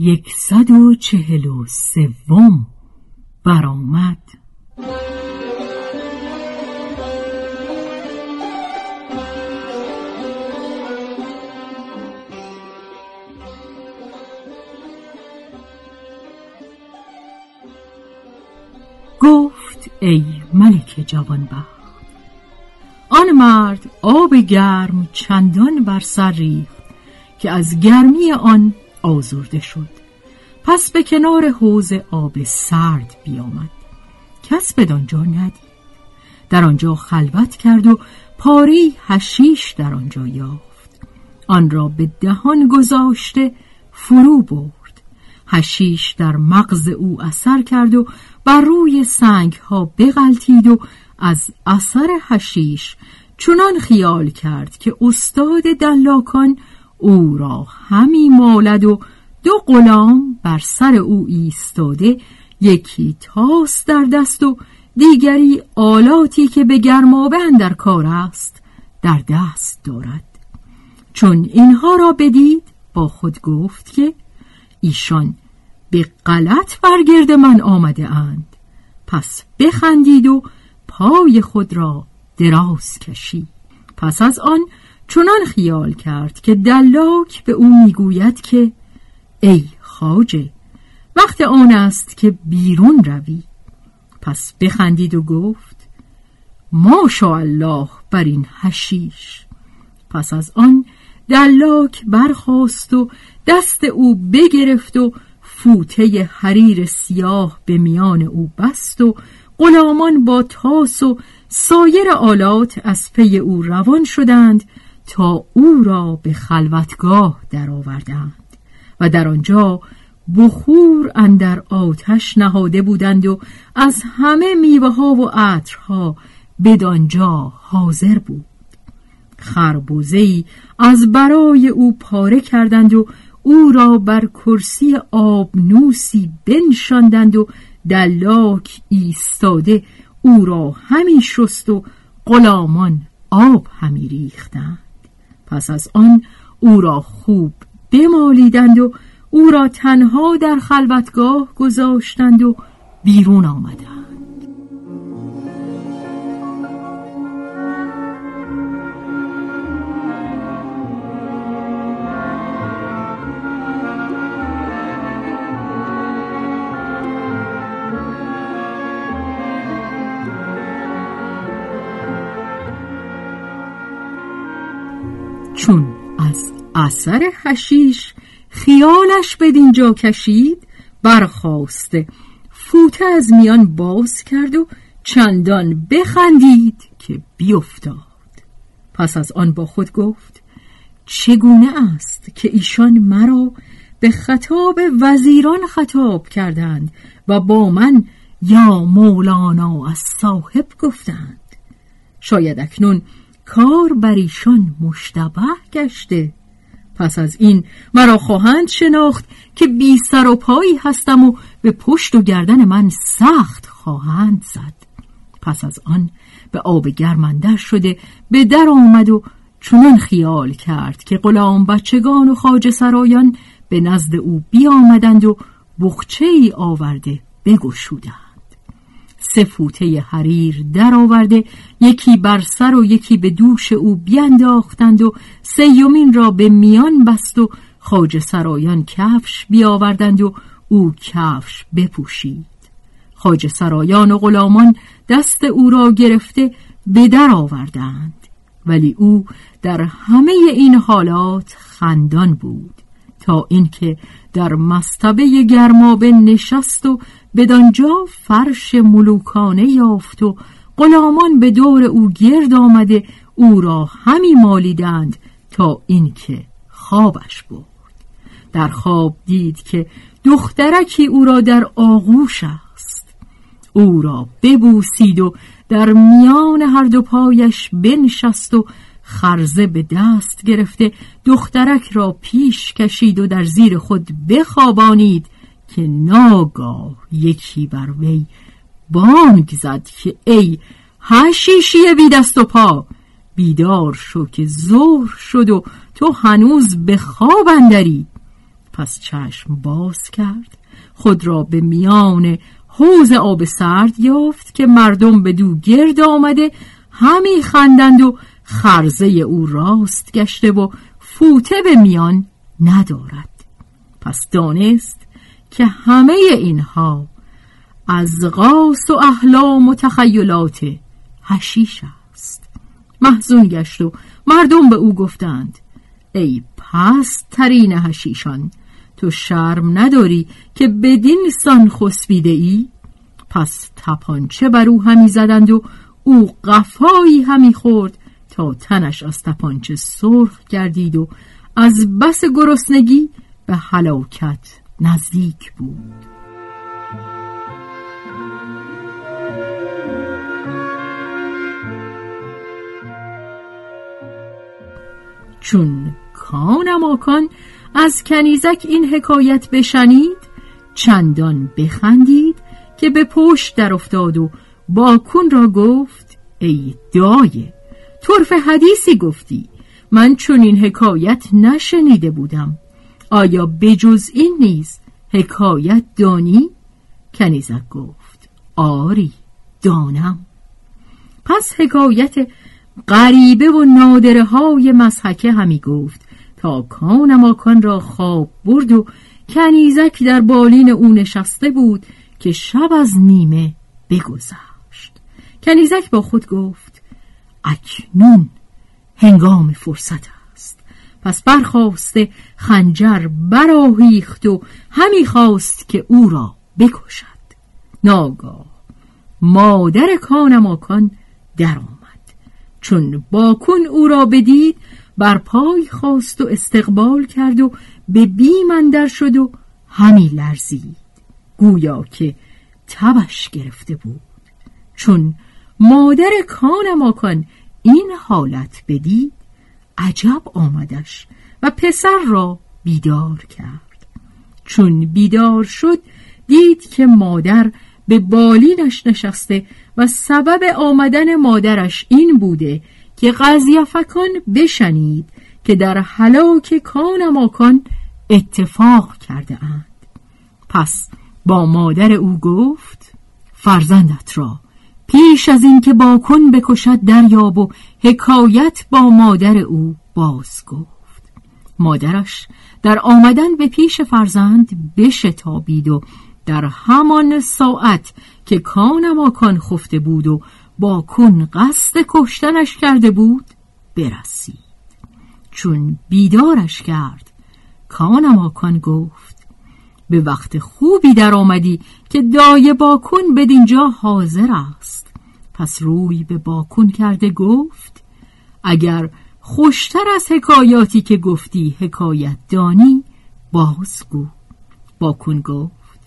یکصد و چهل و سوم برآمد. گفت ای ملک جوانبخت آن مرد آب گرم چندان بر سر ریخت که از گرمی آن آزرده شد. پس به کنار حوز آب سرد بیامد. کس بدانجا ندید. در آنجا خلوت کرد و پاری هشیش در آنجا یافت. آن را به دهان گذاشته فرو برد. هشیش در مغز او اثر کرد و بر روی سنگ ها بغلتید و از اثر هشیش چنان خیال کرد که استاد دلاکان او را همی مالد و دو غلام بر سر او ایستاده یکی تاس در دست و دیگری آلاتی که به گرمابه در کار است در دست دارد. چون اینها را بدید با خود گفت که ایشان به غلط برگرد من آمده اند. پس بخندید و پای خود را دراز کشید. پس از آن چنان خیال کرد که دلاک به او می‌گوید که ای خاجه وقت آن است که بیرون روی. پس بخندید و گفت الله بر این هشیش پس از آن دلاک برخاست و دست او بگرفت و فوته حریر سیاه به میان او بست و غلامان با تاس و سایر آلات از پی او روان شدند تا او را به خلوتگاه درآوردند و در آنجا بخور اندر آتش نهاده بودند و از همه میوه ها و عطرها بدانجا حاضر بود. خربوزه از برای او پاره کردند و او را بر کرسی آبنوسی بنشاندند و دلاک ایستاده او را همی شست و غلامان آب همی ریختند. پس از آن او را خوب بمالیدند و او را تنها در خلوتگاه گذاشتند و بیرون آمدند. اثر حشیش خیالش بدینجا کشید برخواسته فوته از میان باز کرد و چندان بخندید که بیفتاد. پس از آن با خود گفت چگونه است که ایشان مرا به خطاب وزیران خطاب کردند و با من یا مولانا از صاحب گفتند؟ شاید اکنون کار بر ایشان مشتبه گشته. پس از این مرا خواهند شناخت که بی سر و پایی هستم و به پشت و گردن من سخت خواهند زد. پس از آن به آب گرمندر شده به در آمد و چنان خیال کرد که غلام بچگان و خاج سرایان به نزد او بیامدند و بخچه ای آورده بگشودند. سه فوته حریر درآورده یکی بر سر و یکی به دوش او بینداختند و سیومین را به میان بست و خاج سرایان کفش بیاوردند و او کفش بپوشید. خاج سرایان و غلامان دست او را گرفته به در آوردند ولی او در همه این حالات خندان بود تا اینکه در مستبه گرمابه نشست و بدانجا فرش ملوکانه یافت و غلامان به دور او گرد آمده او را همی مالیدند تا اینکه خوابش برد. در خواب دید که دخترکی او را در آغوش است. او را ببوسید و در میان هر دو پایش بنشست و خرزه به دست گرفته دخترک را پیش کشید و در زیر خود بخوابانید. که ناگاه یکی بر وی بانگ زد که ای هشیشی بی دست و پا بیدار شو که ظهر شد و تو هنوز به خواب اندری. پس چشم باز کرد خود را به میان حوز آب سرد یافت که مردم به دو گرد آمده همی خندند و خرزه او راست گشته و فوته به میان ندارد. پس دانست که همه اینها از غاس و احلام و تخیلات هشیش است. محزون گشت و مردم به او گفتند ای پس ترین هشیشان تو شرم نداری که بدین سان خسبیده ای؟ پس تپانچه بر او همی زدند و او قفایی همی خورد تا تنش از تپانچه سرخ گردید و از بس گرسنگی به هلاکت نزدیک بود. چون کانماکان از کنیزک این حکایت بشنید چندان بخندید که به پشت در افتاد و باکون را گفت ای دایه طرف حدیثی گفتی. من چون این حکایت نشنیده بودم. آیا بجز این نیز حکایت دانی؟ کنیزک گفت آری دانم پس حکایت غریبه و نادره های مسحکه همی گفت تا کانماکان را خواب برد و کنیزک در بالین او نشسته بود که شب از نیمه بگذشت کنیزک با خود گفت اکنون هنگام فرصت پس برخواسته خنجر براهیخت و همی خواست که او را بکشد. ناگاه مادر کانماکان در آمد چون باکن او را بدید بر پای خواست و استقبال کرد و به بیم اندر شد و همی لرزید. گویا که تبش گرفته بود. چون مادر کانماکان این حالت بدید عجب آمدش و پسر را بیدار کرد. چون بیدار شد دید که مادر به بالینش نشسته و سبب آمدن مادرش این بوده که غزیفکان بشنید که در حلاک کانماکان اتفاق کرده اند. پس با مادر او گفت فرزندت را پیش از اینکه باکن بکشد دریاب و حکایت با مادر او باز گفت. مادرش در آمدن به پیش فرزند بشتابید و در همان ساعت که کانماکان خفته بود و باکن قصد کشتنش کرده بود برسید. چون بیدارش کرد کانماکان گفت به وقت خوبی در آمدی که دای باکن بدینجا حاضر است. پس روی به باکن کرده گفت اگر خوشتر از حکایاتی که گفتی حکایت دانی بازگو. باکن گفت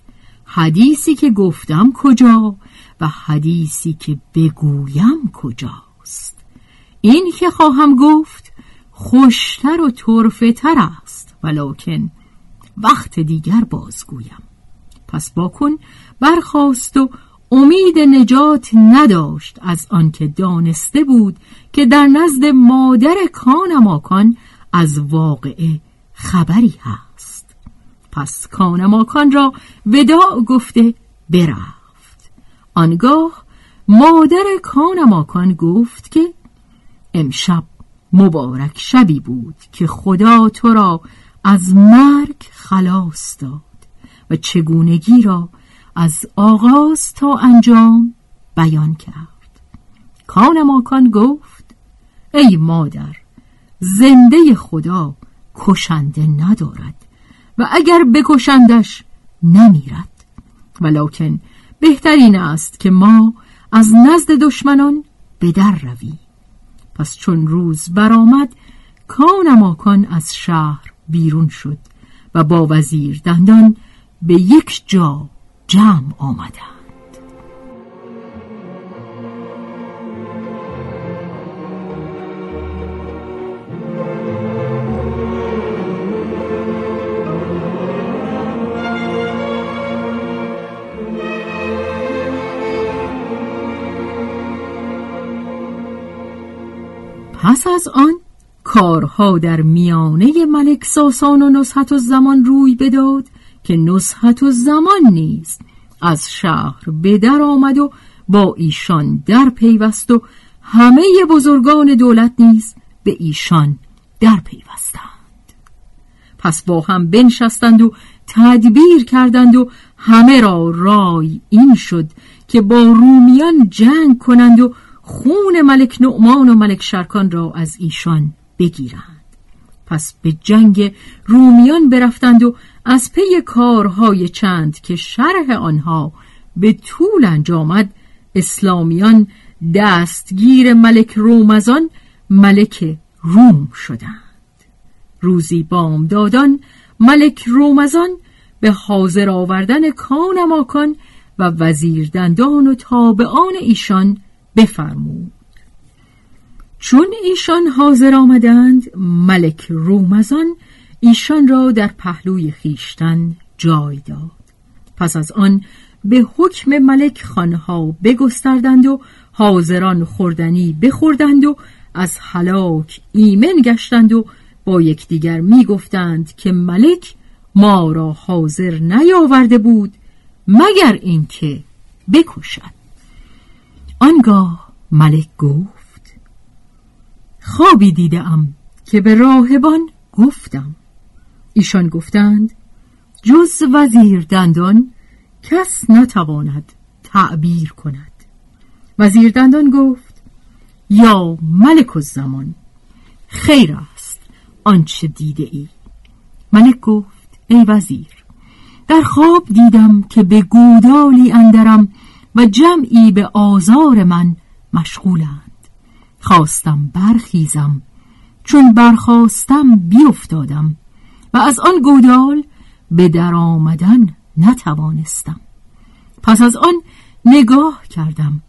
حدیثی که گفتم کجا و حدیثی که بگویم کجاست؟ این که خواهم گفت خوشتر و تر است ولکن وقت دیگر بازگویم. پس باکن برخواست و امید نجات نداشت از آنکه دانسته بود که در نزد مادر کانماکان از واقعه خبری هست. پس کانماکان را وداع گفته برفت. آنگاه مادر کانماکان گفت که امشب مبارک شبی بود که خدا تو را از مرگ خلاص داد و چگونگی را از آغاز تا انجام بیان کرد. کانماکان گفت ای مادر زنده خدا کشنده ندارد و اگر بکشندش نمیرد. ولکن بهترین است که ما از نزد دشمنان به در رویم. پس چون روز برآمد کانماکان از شهر بیرون شد و با وزیر دندان به یک جا جمع آمدند. پس از آن کارها در میانه ملک ساسان و نصحت و زمان روی بداد که نصحت و زمان نیز از شهر به در آمد و با ایشان در پیوست و همه بزرگان دولت نیز به ایشان در پیوستند. پس با هم بنشستند و تدبیر کردند و همه را رای این شد که با رومیان جنگ کنند و خون ملک نعمان و ملک شرکان را از ایشان بگیرند. پس به جنگ رومیان برفتند و از پی کارهای چند که شرح آنها به طول انجامد اسلامیان دستگیر ملک رومزان ملک روم شدند. روزی بامدادان ملک رومزان به حاضر آوردن کانماکان و وزیر دندان و تابعان ایشان بفرمود. چون ایشان حاضر آمدند ملک رومزان ایشان را در پهلوی خیشتن جای داد. پس از آن به حکم ملک خانها بگستردند و حاضران خوردنی بخوردند و از حلاک ایمن گشتند و با یکدیگر می‌گفتند که ملک ما را حاضر نیاورده بود مگر اینکه بکشد. آنگاه ملک گفت خوابی دیدم که به راهبان گفتم. ایشان گفتند جز وزیر دندان کس نتواند تعبیر کند. وزیر دندان گفت یا ملک الزمان خیر است آنچه دیده ای ملک گفت ای وزیر در خواب دیدم که به گودالی اندرم و جمعی به آزار من مشغولند. خواستم برخیزم چون برخواستم بیافتادم و از آن گودال به در آمدن نتوانستم. پس از آن نگاه کردم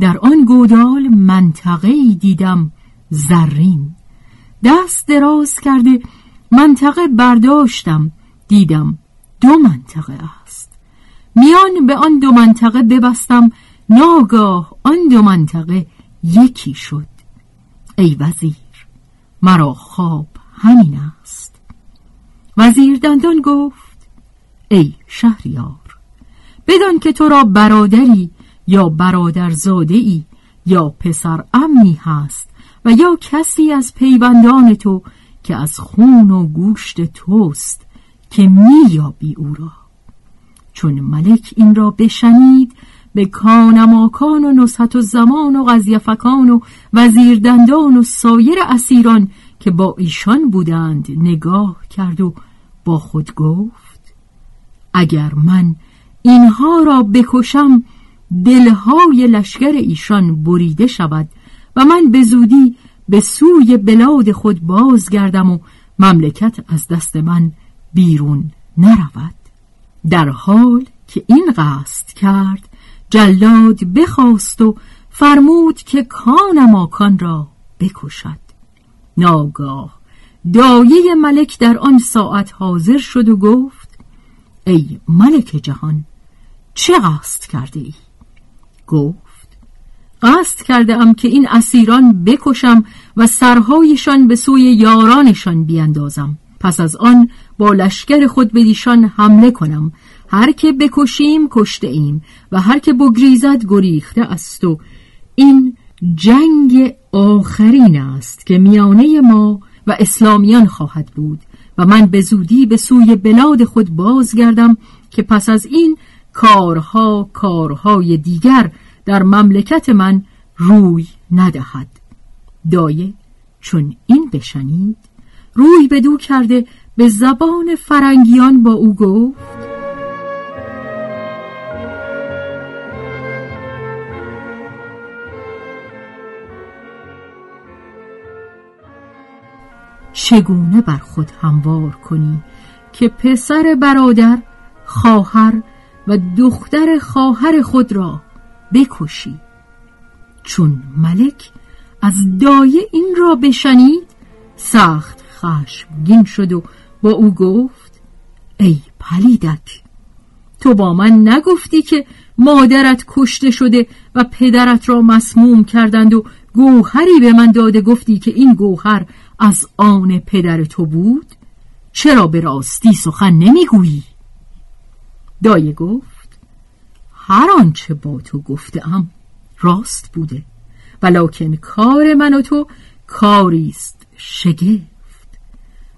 در آن گودال منطقه دیدم زرین. دست دراز کرده منطقه برداشتم دیدم دو منطقه است. میان به آن دو منطقه ببستم ناگاه آن دو منطقه یکی شد. ای وزیر مرا خواب همین است. وزیر دندان گفت ای شهریار بدان که تو را برادری یا برادرزاده ای یا پسر امی هست و یا کسی از پیوندان تو که از خون و گوشت توست که میابی او را. چون ملک این را بشنید به کانماکان و نصحت و زمان و غزیفکان و وزیردندان و سایر اسیران که با ایشان بودند نگاه کرد و با خود گفت اگر من اینها را بکشم دلهای لشکر ایشان بریده شود و من به زودی به سوی بلاد خود بازگردم و مملکت از دست من بیرون نرود. در حال که این قصد کرد جلاد بخواست و فرمود که کانماکان را بکشد ناگاه دایه ملک در آن ساعت حاضر شد و گفت ای ملک جهان چه قصد کرده ای؟ گفت قصد کرده ام که این اسیران بکشم و سرهایشان به سوی یارانشان بیندازم پس از آن با لشکر خود به حمله کنم هر که بکشیم کشته ایم و هر که بگریزد گریخته است و این جنگ آخرین است که میانه ما و اسلامیان خواهد بود و من به زودی به سوی بلاد خود بازگردم که پس از این کارها کارهای دیگر در مملکت من روی ندهد. دایه چون این بشنید روی به دو کرده به زبان فرنگیان با او گفت چگونه بر خود هموار کنی که پسر برادر خواهر و دختر خواهر خود را بکشی؟ چون ملک از دایه این را بشنید سخت خشمگین شد و با او گفت ای پلیدک تو با من نگفتی که مادرت کشته شده و پدرت را مسموم کردند و گوهری به من داده گفتی که این گوهر از آن پدر تو بود؟ چرا به راستی سخن نمی‌گویی؟ دایه گفت هر آنچه با تو گفتم راست بوده ولکن کار من و تو کاریست شگفت.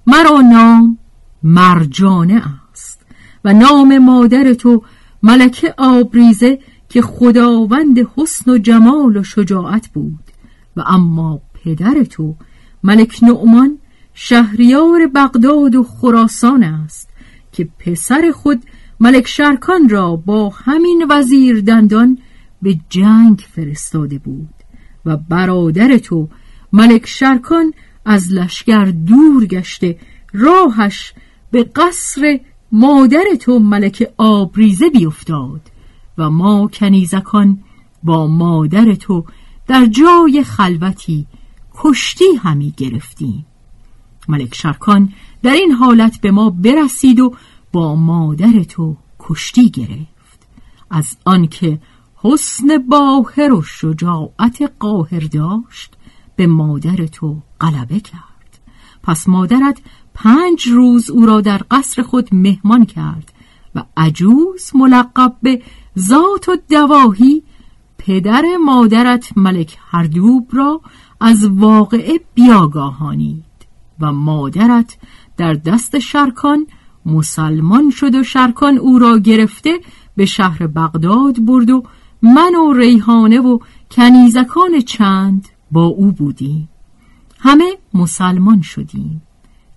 مرا نام مرجانه است و نام مادر تو ملکه آبریزه که خداوند حسن و جمال و شجاعت بود. و اما پدر تو ملک نعمان شهریار بغداد و خراسان است که پسر خود ملک شرکان را با همین وزیر دندان به جنگ فرستاده بود و برادر تو ملک شرکان از لشکر دور گشته راهش به قصر مادر تو ملک آبریزه بیفتاد و ما کنیزکان با مادر تو در جای خلوتی کشتی همی گرفتیم. ملک شرکان در این حالت به ما برسید و با مادر تو کشتی گرفت. از آنکه حسن باهر و شجاعت قاهر داشت به مادر تو غلبه کرد. پس مادرت پنج روز او را در قصر خود مهمان کرد و عجوز ملقب به ذات و دواهی پدر مادرت ملک هردوب را از واقعه بیاگاهانید و مادرت در دست شرکان مسلمان شد و شرکان او را گرفته به شهر بغداد برد و من و ریحانه و کنیزکان چند با او بودیم. همه مسلمان شدیم.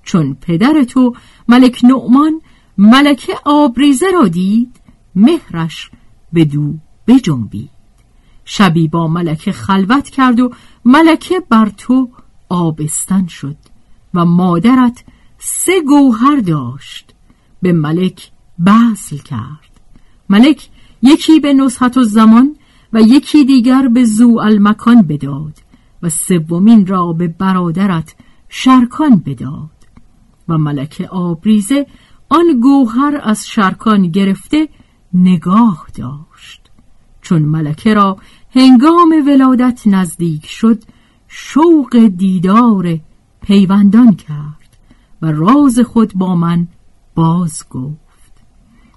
چون پدر تو ملک نعمان ملکه آبریزه را دید مهرش به دو بجنبید. شبی با ملکه خلوت کرد و ملکه بر تو آبستن شد و مادرت سه گوهر داشت. به ملک بسل کرد. ملک یکی به نصحت و زمان و یکی دیگر به زو المکان بداد و سومین را به برادرت شرکان بداد. و ملک آبریزه آن گوهر از شرکان گرفته نگاه داشت. چون ملکه را هنگام ولادت نزدیک شد شوق دیدار پیوندان کرد و راز خود با من باز گفت.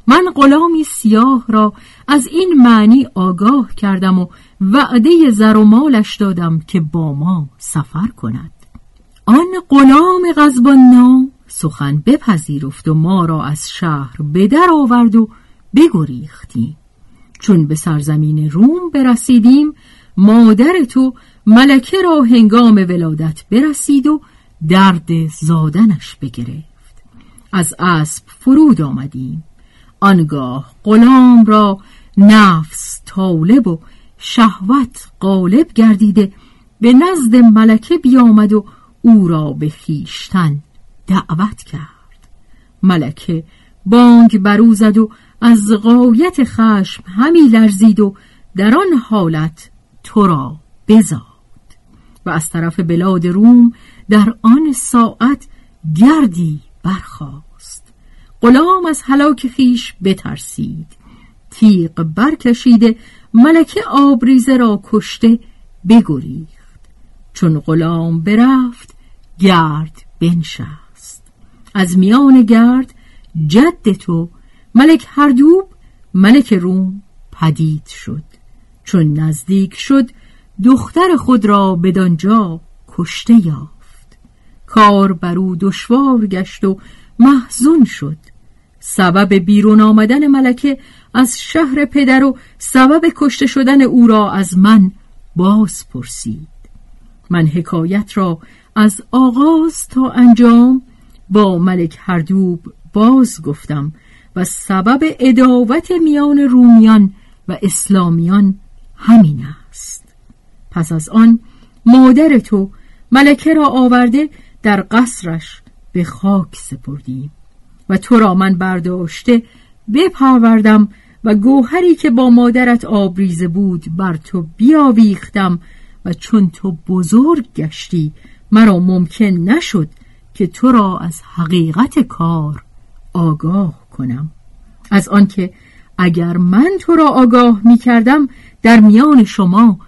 من غلامی سیاه را از این معنی آگاه کردم و وعده زر و مالش دادم که با ما سفر کند. آن غلام غزبان نام سخن بپذیرفت و ما را از شهر بدر آورد و بگریختیم. چون به سرزمین روم برسیدیم مادر تو ملکه را هنگام ولادت برسید و درد زادنش بگرفت. از اسب فرود آمدیم. آنگاه غلام را نفس طالب و شهوت غالب گردیده به نزد ملکه بیامد و او را به خیشتن دعوت کرد. ملکه بانگ برو زد و از غایت خشم همی لرزید و در آن حالت تو را بزاد. و از طرف بلاد روم در آن ساعت گردی برخاست. غلام از هلاک خیش بترسید. تیغ برکشیده ملکه آبریزه را کشته بگریخت. چون غلام برفت گرد بنشست. از میان گرد جد تو ملک هردوب ملک روم پدید شد. چون نزدیک شد دختر خود را بدانجا کشته یافت. کار بر او دشوار گشت و محزون شد. سبب بیرون آمدن ملکه از شهر پدر و سبب کشته شدن او را از من باز پرسید. من حکایت را از آغاز تا انجام با ملک هردوب باز گفتم و سبب اداوت میان رومیان و اسلامیان همین است. پس از آن مادر تو ملکه را آورده در قصرش به خاک سپردیم و تو را من برداشته بپروردم و گوهری که با مادرت آبریزه بود بر تو بیاویختم و چون تو بزرگ گشتی مرا ممکن نشد که تو را از حقیقت کار آگاه کنم از آنکه اگر من تو را آگاه می کردم در میان شما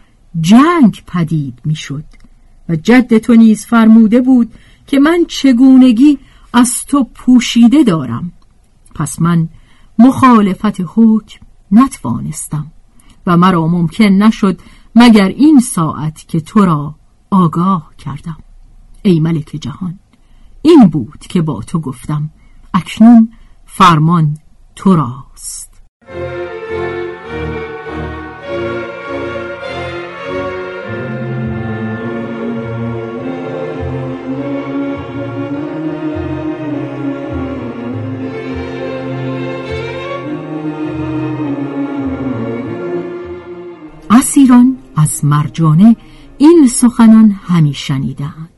جنگ پدید می شد و جد تو نیز فرموده بود که من چگونگی از تو پوشیده دارم. پس من مخالفت حکم نتوانستم و مرا ممکن نشد مگر این ساعت که تو را آگاه کردم. ای ملک جهان این بود که با تو گفتم. اکنون فرمان تو راست اسیران از مرجانه این سخنان همی شنیدند.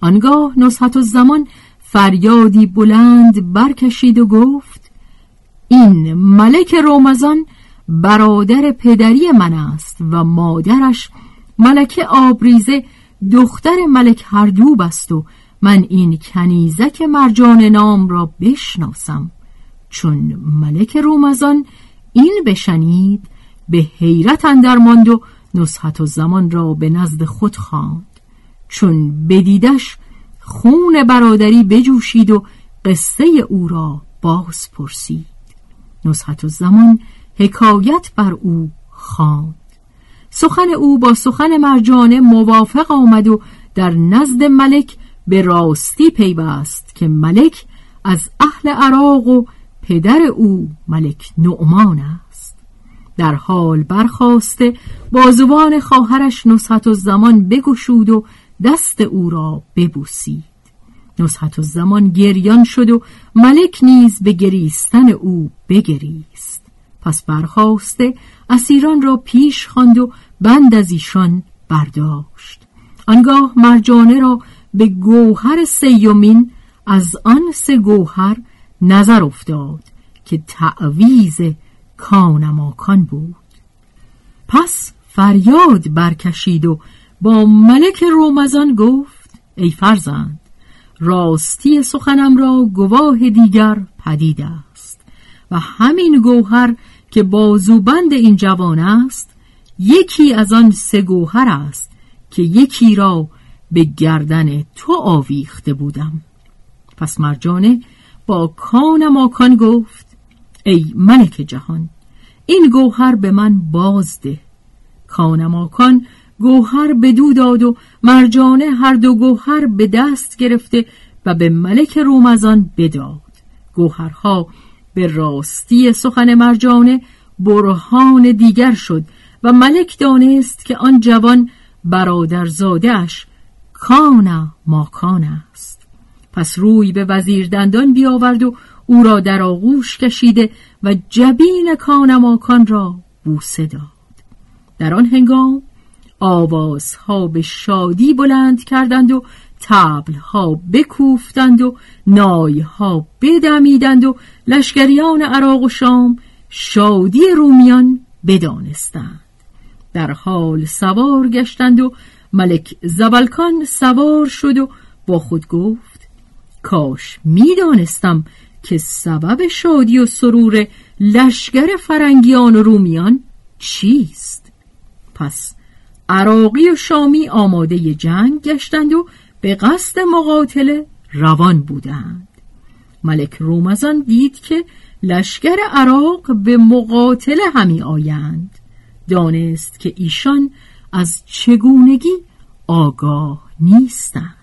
آنگاه نصحت و زمان فریادی بلند برکشید و گفت این ملک رومزان برادر پدری من است و مادرش ملک آبریزه دختر ملک هردوب است و من این کنیزک مرجان نام را بشناسم. چون ملک رومزان این بشنید به حیرت اندر ماند و نصحت و زمان را به نزد خود خواند. چون بدیدش خون برادری بجوشید و قصه او را باز پرسید. نصحت و زمان حکایت بر او خواند. سخن او با سخن مرجانه موافق آمد و در نزد ملک به راستی پیوست که ملک از اهل عراق و پدر او ملک نعمان است. در حال برخواسته بازوان خواهرش نصحت و زمان بگشود و دست او را ببوسید. نصحت زمان گریان شد و ملک نیز به گریستن او بگریست. پس برخواسته اسیران را پیش خواند و بند از ایشان برداشت. آنگاه مرجانه را به گوهر سیومین از آن سه گوهر نظر افتاد که تعویز کانماکان بود. پس فریاد برکشید و با ملک رومزان گفت ای فرزند راستی سخنم را گواه دیگر پدید است و همین گوهر که بازوبند این جوان است یکی از آن سه گوهر است که یکی را به گردن تو آویخته بودم. پس مرجانه با کان ماکان گفت ای ملک جهان این گوهر به من بازده. کان ماکان گوهر به دو داد و مرجانه هر دو گوهر به دست گرفته و به ملک رومزان بداد. گوهرها به راستی سخن مرجانه برهان دیگر شد و ملک دانست که آن جوان برادرزادهش کان ماکان است. پس روی به وزیر دندان بیاورد و او را در آغوش کشیده و جبین کان ماکان را بوسه داد. در آن هنگام آوازها به شادی بلند کردند و تبلها بکوفتند و نایها بدمیدند و لشکریان عراق و شام شادی رومیان بدانستند. در حال سوار گشتند و ملک زبلکان سوار شد و با خود گفت کاش می‌دانستم که سبب شادی و سرور لشکر فرنگیان و رومیان چیست. پس عراقی و شامی آماده جنگ گشتند و به قصد مقاتله روان بودند. ملک رومزان دید که لشکر عراق به مقاتله همی آیند. دانست که ایشان از چگونگی آگاه نیستند.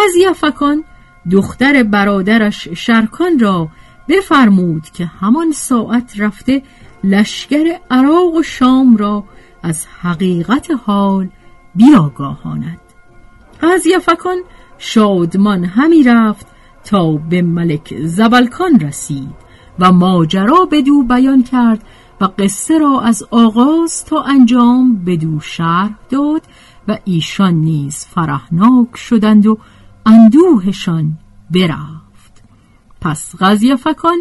غازیافکان دختر برادرش شرکان را بفرمود که همان ساعت رفته لشکر عراق و شام را از حقیقت حال بیاگاهاند. غازیافکان شادمان همی رفت تا به ملک زبلکان رسید و ماجرا بدو بیان کرد و قصه را از آغاز تا انجام بدو شرح داد و ایشان نیز فرحناک شدند و اندوهشان برفت پس غزیفکان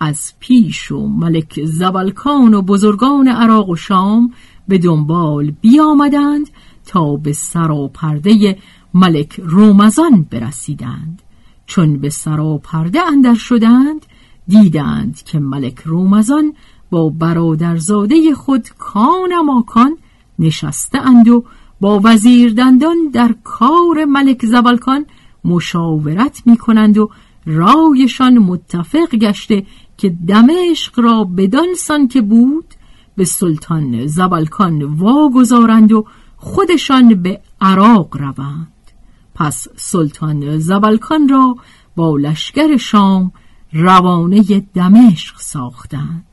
از پیش و ملک زبلکان و بزرگان عراق و شام به دنبال بیامدند تا به سر و پرده ملک رومزان برسیدند. چون به سر و پرده اندر شدند دیدند که ملک رومزان با برادرزاده خود کان ماکان نشسته اند و با وزیر دندان در کار ملک زبالکان مشاورت می کنند و رایشان متفق گشته که دمشق را بدانسان که بود به سلطان زبالکان واگذارند و خودشان به عراق روند. پس سلطان زبالکان را با لشکر شام روانه دمشق ساختند.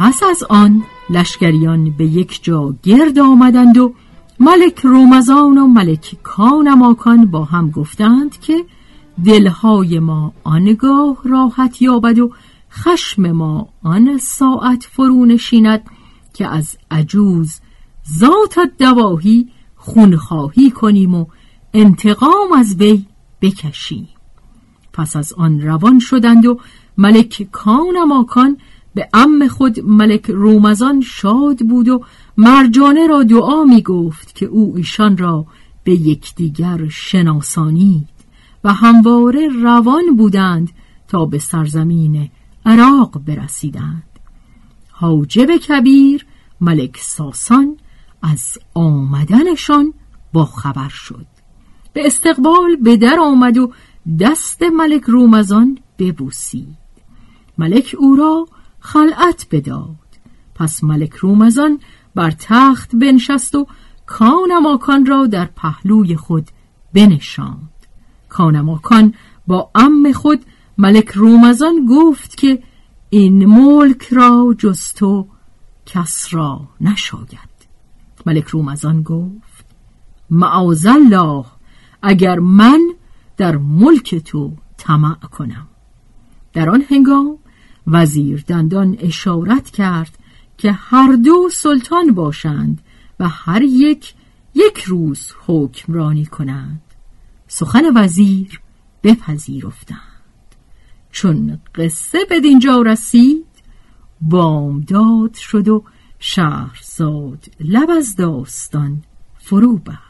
پس از آن لشکریان به یک جا گرد آمدند و ملک رومزان و ملک کانماکان با هم گفتند که دلهای ما آنگاه راحت یابد و خشم ما آن ساعت فرو نشیند که از عجوز ذات دواهی خونخواهی کنیم و انتقام از وی بکشیم. پس از آن روان شدند و ملک کانماکان به ام خود ملک رومزان شاد بود و مرجانه را دعا می گفت که او ایشان را به یکدیگر شناسانید و همواره روان بودند تا به سرزمین عراق برسیدند. حاجب کبیر ملک ساسان از آمدنشان با خبر شد. به استقبال به در آمد و دست ملک رومزان ببوسید. ملک او را خلعت بداد. پس ملک رومزان بر تخت بنشست و کانماکان را در پهلوی خود بنشاند. کانماکان با ام خود ملک رومزان گفت که این ملک را جز تو کس را نشاید. ملک رومزان گفت معاذالله اگر من در ملک تو طمع کنم. در آن هنگام وزیر دندان اشارت کرد که هر دو سلطان باشند و هر یک یک روز حکمرانی کنند. سخن وزیر بپذیرفتند. چون قصه به دینجا رسید بامداد شد و شهرزاد لب از داستان فرو بست.